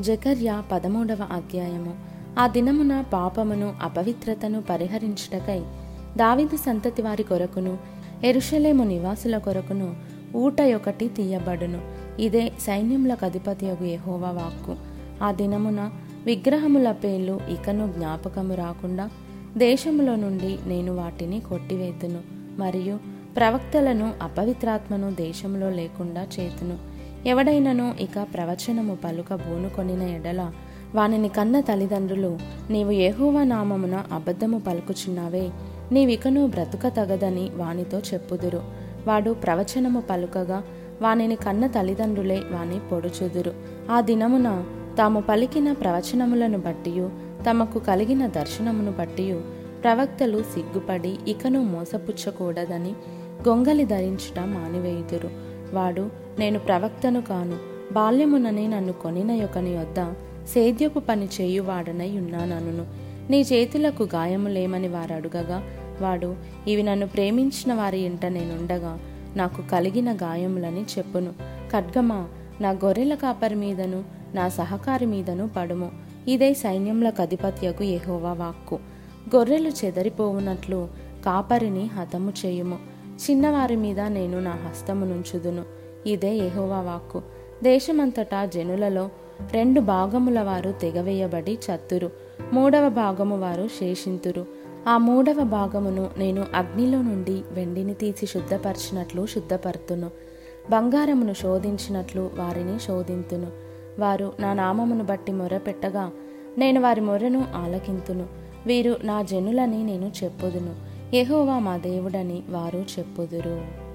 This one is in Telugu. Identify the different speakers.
Speaker 1: జకర్య పదమూడవ అధ్యాయము. ఆ దినమున పాపమును అపవిత్రతను పరిహరించుటకై దావిదు సంతతి వారి కొరకును ఎరుషలేము నివాసుల కొరకును ఊట ఒకటి తీయబడును. ఇదే సైన్యములకు అధిపతియగు ఎహోవ వాక్కు. ఆ దినమున విగ్రహముల పేర్లు ఇకను జ్ఞాపకము రాకుండా దేశములో నుండి నేను వాటిని కొట్టివేతును మరియు ప్రవక్తలను అపవిత్రాత్మను దేశంలో లేకుండా చేతును. ఎవడైనను ఇక ప్రవచనము పలుక బూనుకొనిన ఎడల వానిని కన్న తల్లిదండ్రులు నీవు ఏహోవా నామమున అబద్ధము పలుకుచున్నావే నీవికను బ్రతుక తగదని వానితో చెప్పుదురు. వాడు ప్రవచనము పలుకగా వానిని కన్న తల్లిదండ్రులే వాని పొడుచుదురు. ఆ దినమున తాము పలికిన ప్రవచనములను బట్టి తమకు కలిగిన దర్శనమును బట్టి ప్రవక్తలు సిగ్గుపడి ఇకను మోసపుచ్చకూడదని గొంగలి ధరించుట మానివేయుదురు. వాడు నేను ప్రవక్తను కాను. బాల్యముననే నన్ను కొనిన యొకని వద్ద సేద్యపు పని చేయువాడనై ఉన్నానను నీ చేతులకు గాయములేమని వారు అడుగగా వాడు ఇవి నన్ను ప్రేమించిన వారి ఇంట నేనుండగా నాకు కలిగిన గాయములని చెప్పును. ఖడ్గమా నా గొర్రెల కాపరి మీదను నా సహకారి మీదను పడుము. ఇదే సైన్యములకు అధిపత్యకు ఎహోవా వాక్కు. గొర్రెలు చెదరిపోవునట్లు కాపరిని హతము చేయుము. చిన్నవారి మీద నేను నా హస్తము నుంచుదును. ఇదే ఎహోవా వాక్కు. దేశమంతటా జనులలో రెండు భాగముల వారు తెగవేయబడి చత్తురు. మూడవ భాగము వారు శేషింతురు. ఆ మూడవ భాగమును నేను అగ్నిలో నుండి వెండిని తీసి శుద్ధపరచినట్లు శుద్ధపరుతును. బంగారమును శోధించినట్లు వారిని శోధింతును. వారు నా నామమును బట్టి మొరపెట్టగా నేను వారి మొరను ఆలకింతును. వీరు నా జనులని నేను చెప్పుదును. యహోవా మా దేవుడని వారు చెప్పుదురు.